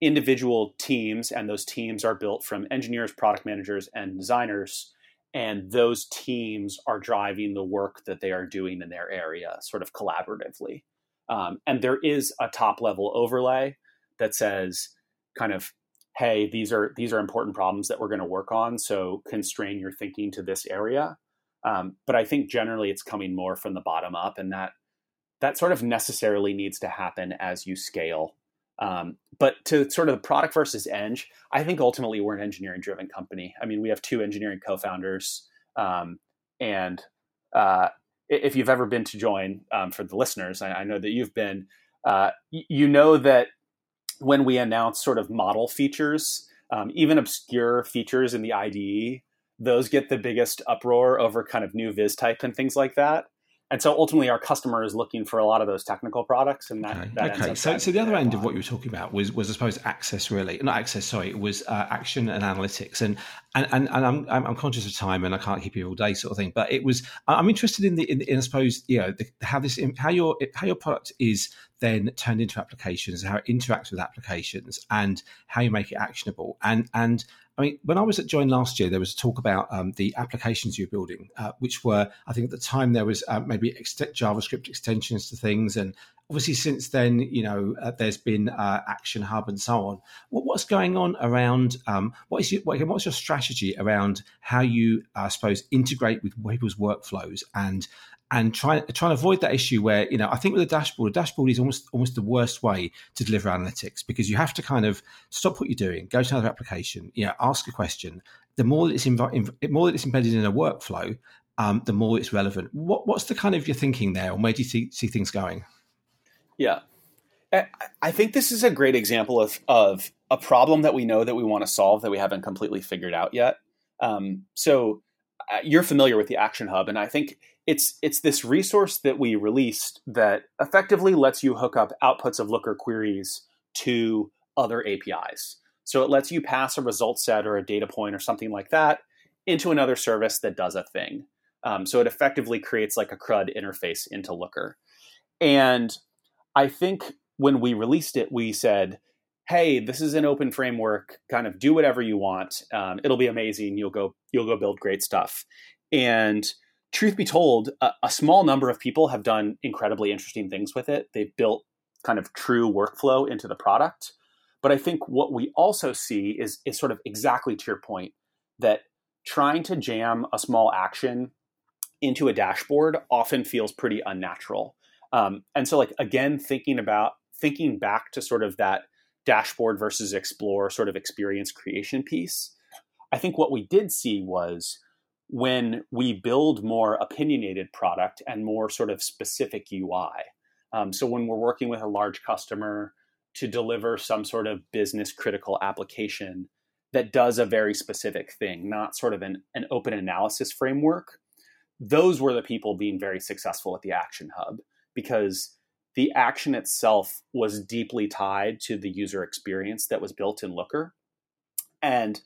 individual teams and those teams are built from engineers product managers and designers and those teams are driving the work that they are doing in their area sort of collaboratively. Um, and there is a top level overlay that says kind of hey these are these are important problems that we're going to work on so constrain your thinking to this area. Um, but i think generally it's coming more from the bottom up and that that sort of necessarily needs to happen as you scale. Um, but to sort of the product versus eng i think ultimately we're an engineering driven company. I mean we have two engineering co-founders um, and uh, if you've ever been to join um, for the listeners I, I, know that you've been uh, you know that when we announce sort of model features, um, even obscure features in the IDE, those get the biggest uproar over kind of new viz type and things like that. And so ultimately, our customer is looking for a lot of those technical products, and that. Okay. that okay. So, so the other end of what you were talking about was, was I suppose, access. Really, not access. Sorry, it was uh, action and analytics. And and and, and I'm, I'm conscious of time, and I can't keep you all day, sort of thing. But it was. I'm interested in the in, in I suppose, you know, the, how this how your how your product is then turned into applications, how it interacts with applications, and how you make it actionable. And and I mean, when I was at Join last year, there was talk about um, the applications you're building, uh, which were, I think at the time, there was uh, maybe ex- JavaScript extensions to things. And obviously, since then, you know, uh, there's been uh, Action Hub and so on. What, what's going on around, um, what is your, what's your strategy around how you, I suppose, integrate with people's workflows and and try try and avoid that issue where you know I think with a dashboard, a dashboard is almost almost the worst way to deliver analytics because you have to kind of stop what you're doing, go to another application, you know, ask a question. The more that it's inv- more that it's embedded in a workflow, um, the more it's relevant. What, what's the kind of your thinking there, and where do you see, see things going? Yeah, I think this is a great example of of a problem that we know that we want to solve that we haven't completely figured out yet. Um, so you're familiar with the Action Hub, and I think it's it's this resource that we released that effectively lets you hook up outputs of Looker queries to other APIs. So it lets you pass a result set or a data point or something like that into another service that does a thing. Um, so it effectively creates like a CRUD interface into Looker. And I think when we released it, we said, hey, this is an open framework. Kind of do whatever you want. Um, it'll be amazing. You'll go you'll go build great stuff. And truth be told, a, a, small number of people have done incredibly interesting things with it. They've built kind of true workflow into the product. But I think what we also see is is sort of exactly to your point that trying to jam a small action into a dashboard often feels pretty unnatural. Um, and so, like again, thinking about thinking back to sort of that dashboard versus explore sort of experience creation piece, I think what we did see was when we build more opinionated product and more sort of specific UI. Um, so when we're working with a large customer to deliver some sort of business critical application that does a very specific thing, not sort of an, an open analysis framework, those were the people being very successful at the Action Hub because the action itself was deeply tied to the user experience that was built in Looker. And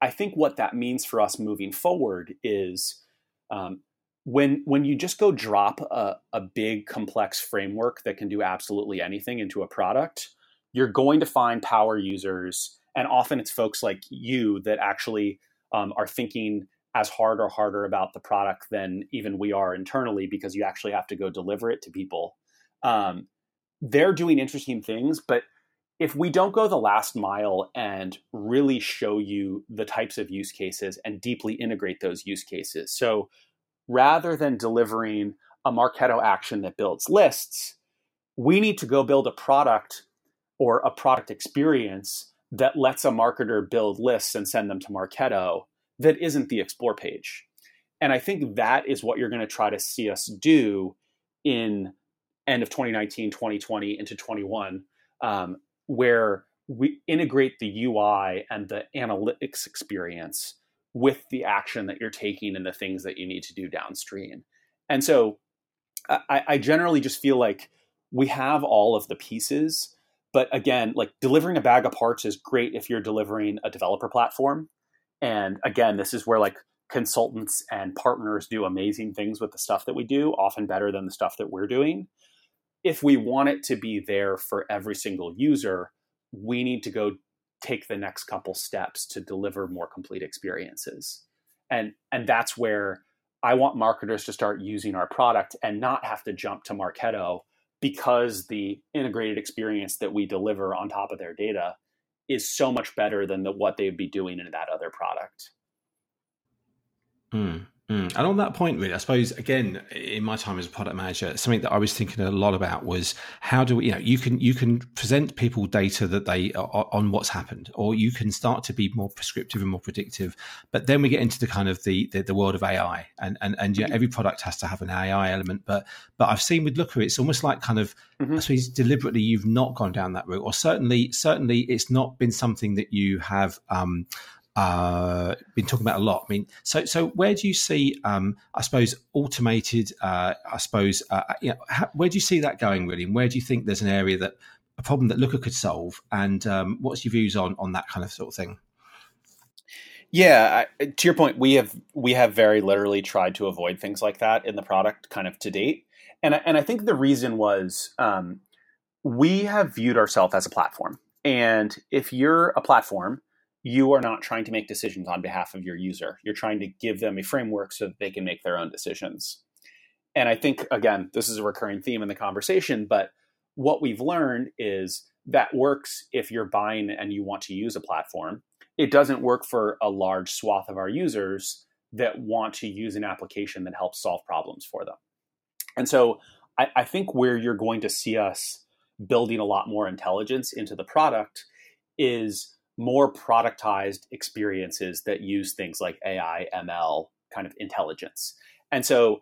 I think what that means for us moving forward is um, when when you just go drop a, a big complex framework that can do absolutely anything into a product, you're going to find power users, and often it's folks like you that actually um, are thinking as hard or harder about the product than even we are internally because you actually have to go deliver it to people. Um, they're doing interesting things, but if we don't go the last mile and really show you the types of use cases and deeply integrate those use cases, so rather than delivering a Marketo action that builds lists, we need to go build a product or a product experience that lets a marketer build lists and send them to Marketo that isn't the explore page. And I think that is what you're going to try to see us do in end of 2019, 2020 into 21, um, where we integrate the UI and the analytics experience with the action that you're taking and the things that you need to do downstream. And so I, I generally just feel like we have all of the pieces. But again, like delivering a bag of parts is great if you're delivering a developer platform. And again, this is where like consultants and partners do amazing things with the stuff that we do, often better than the stuff that we're doing. If we want it to be there for every single user, we need to go take the next couple steps to deliver more complete experiences. And and that's where I want marketers to start using our product and not have to jump to Marketo because the integrated experience that we deliver on top of their data is so much better than the, what they'd be doing in that other product. Mm, mm. And on that point, really, I suppose again, in my time as a product manager, something that I was thinking a lot about was how do we, you know, you can you can present people data that they on what's happened, or you can start to be more prescriptive and more predictive. But then we get into the kind of the the, the world of AI, and and and yeah, every product has to have an AI element. But but I've seen with Looker, it's almost like kind of mm-hmm. I suppose deliberately you've not gone down that route, or certainly certainly it's not been something that you have. Um, uh, been talking about a lot. I mean, so so where do you see, um, I suppose, automated? Uh, I suppose, uh, you know, how, where do you see that going really, and where do you think there's an area that a problem that Looker could solve? And um, what's your views on on that kind of sort of thing? Yeah, I, to your point, we have we have very literally tried to avoid things like that in the product, kind of to date, and I, and I think the reason was um, we have viewed ourselves as a platform, and if you're a platform you are not trying to make decisions on behalf of your user. You're trying to give them a framework so that they can make their own decisions. And I think, again, this is a recurring theme in the conversation, but what we've learned is that works if you're buying and you want to use a platform. It doesn't work for a large swath of our users that want to use an application that helps solve problems for them. And so I, I think where you're going to see us building a lot more intelligence into the product is more productized experiences that use things like AI, ML kind of intelligence. And so,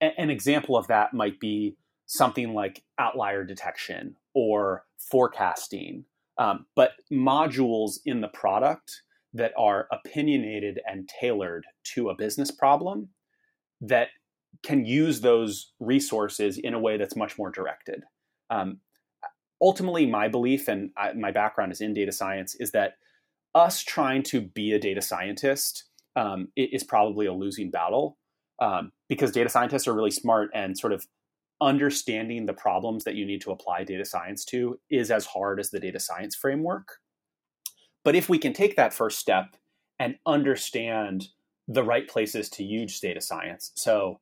a- an example of that might be something like outlier detection or forecasting, um, but modules in the product that are opinionated and tailored to a business problem that can use those resources in a way that's much more directed. Um, ultimately my belief and I, my background is in data science is that us trying to be a data scientist um, is probably a losing battle um, because data scientists are really smart and sort of understanding the problems that you need to apply data science to is as hard as the data science framework. But if we can take that first step and understand the right places to use data science, so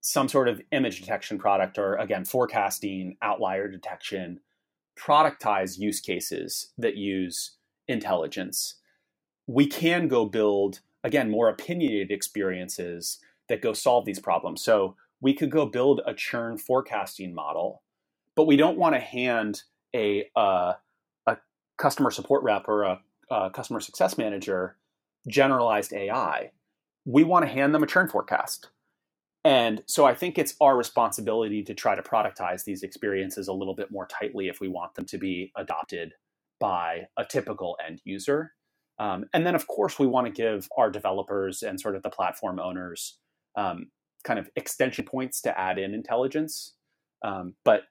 some sort of image detection product or again forecasting outlier detection productize use cases that use intelligence we can go build again more opinionated experiences that go solve these problems. So we could go build a churn forecasting model but we don't want to hand a uh, a customer support rep or a, a customer success manager generalized ai we want to hand them a churn forecast and so I think it's our responsibility to try to productize these experiences a little bit more tightly if we want them to be adopted by a typical end user. Um, and then, of course, we want to give our developers and sort of the platform owners um, kind of extension points to add in intelligence. Um, but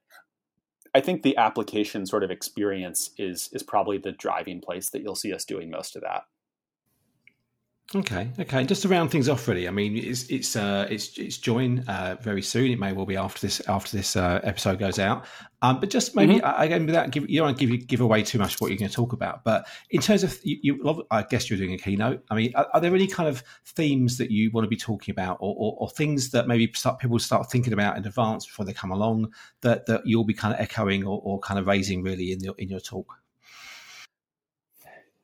I think the application sort of experience is is probably the driving place that you'll see us doing most of that. Okay, okay. Just to round things off, really. I mean, it's it's uh, it's it's join uh, very soon. It may well be after this after this uh, episode goes out. Um, but just maybe mm-hmm. again, without give you don't want to give you give away too much of what you're going to talk about. But in terms of you, you I guess you're doing a keynote. I mean, are, are, there any kind of themes that you want to be talking about, or, or, or things that maybe start, people start thinking about in advance before they come along that that you'll be kind of echoing or, or kind of raising really in your in your talk?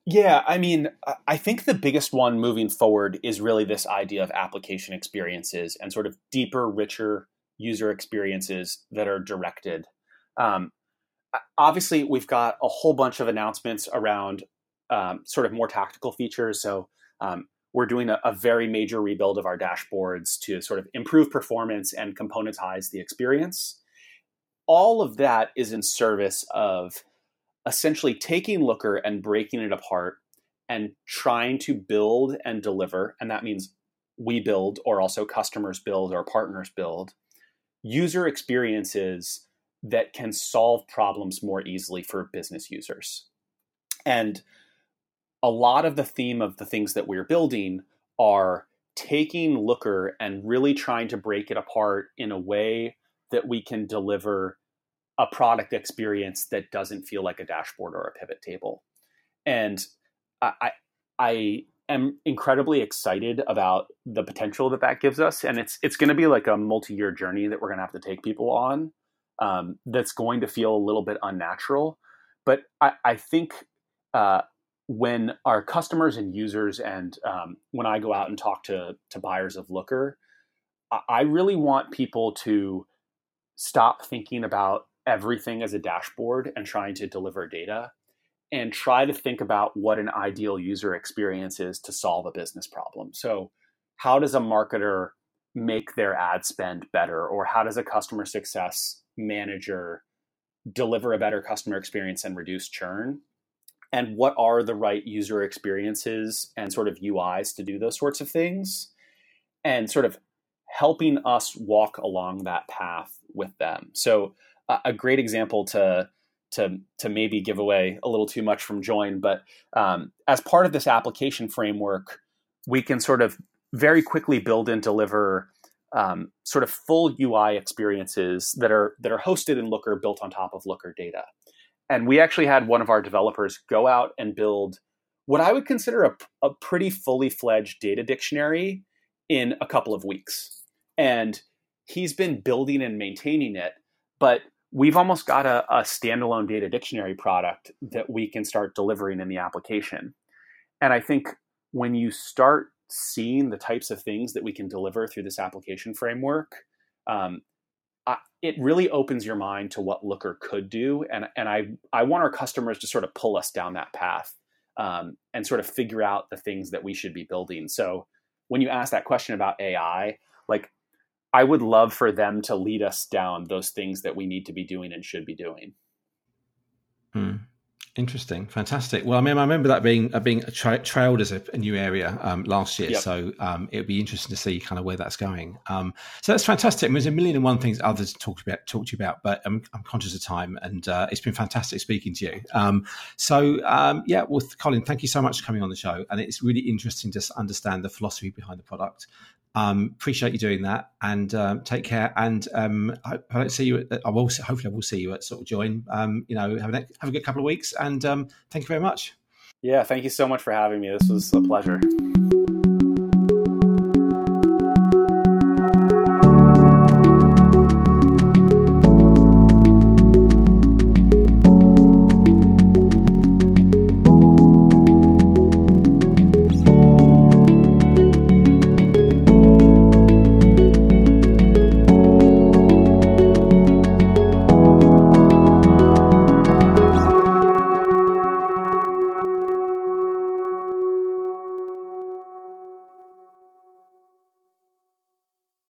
Yeah, I mean, I think the biggest one moving forward is really this idea of application experiences and sort of deeper, richer user experiences that are directed. Um, obviously, we've got a whole bunch of announcements around um, sort of more tactical features. So, um, we're doing a, a, very major rebuild of our dashboards to sort of improve performance and componentize the experience. All of that is in service of essentially taking Looker and breaking it apart and trying to build and deliver, and that means we build or also customers build or partners build user experiences that can solve problems more easily for business users. And a lot of the theme of the things that we're building are taking Looker and really trying to break it apart in a way that we can deliver a product experience that doesn't feel like a dashboard or a pivot table. And I, I am incredibly excited about the potential that that gives us. And it's, it's going to be like a multi-year journey that we're going to have to take people on. Um, that's going to feel a little bit unnatural. But I, I think uh, when our customers and users, and um, when I go out and talk to to buyers of Looker, I really want people to stop thinking about everything as a dashboard and trying to deliver data and try to think about what an ideal user experience is to solve a business problem. So, how does a marketer make their ad spend better? Or how does a customer success manager deliver a better customer experience and reduce churn? And what are the right user experiences and sort of UIs to do those sorts of things? And sort of helping us walk along that path with them. So, a great example to to to maybe give away a little too much from join but um, as part of this application framework we can sort of very quickly build and deliver um, sort of full ui experiences that are that are hosted in looker built on top of looker data. And we actually had one of our developers go out and build what i would consider a, a pretty fully fledged data dictionary in a couple of weeks. And he's been building and maintaining it but we've almost got a, a, standalone data dictionary product that we can start delivering in the application. And I think when you start seeing the types of things that we can deliver through this application framework, um, I, it really opens your mind to what Looker could do. And, and I, I want our customers to sort of pull us down that path um, and sort of figure out the things that we should be building. So when you ask that question about AI, like I would love for them to lead us down those things that we need to be doing and should be doing. Hmm. Interesting, fantastic. Well, I mean, I remember that being uh, being tra- trailed as a, a new area um, last year, yep. so um, it would be interesting to see kind of where that's going. Um, so that's fantastic. I mean, there's a million and one things others talked about talk to you about, but I'm, I'm conscious of time, and uh, it's been fantastic speaking to you. Um, so um, yeah, well, Colin, thank you so much for coming on the show, and it's really interesting to understand the philosophy behind the product. Um, appreciate you doing that, and um, take care. And um, I, I don't see you. At, I will. Hopefully, I will see you at sort of join. Um, you know, have a have a good couple of weeks. And um, thank you very much. Yeah, thank you so much for having me. This was a pleasure.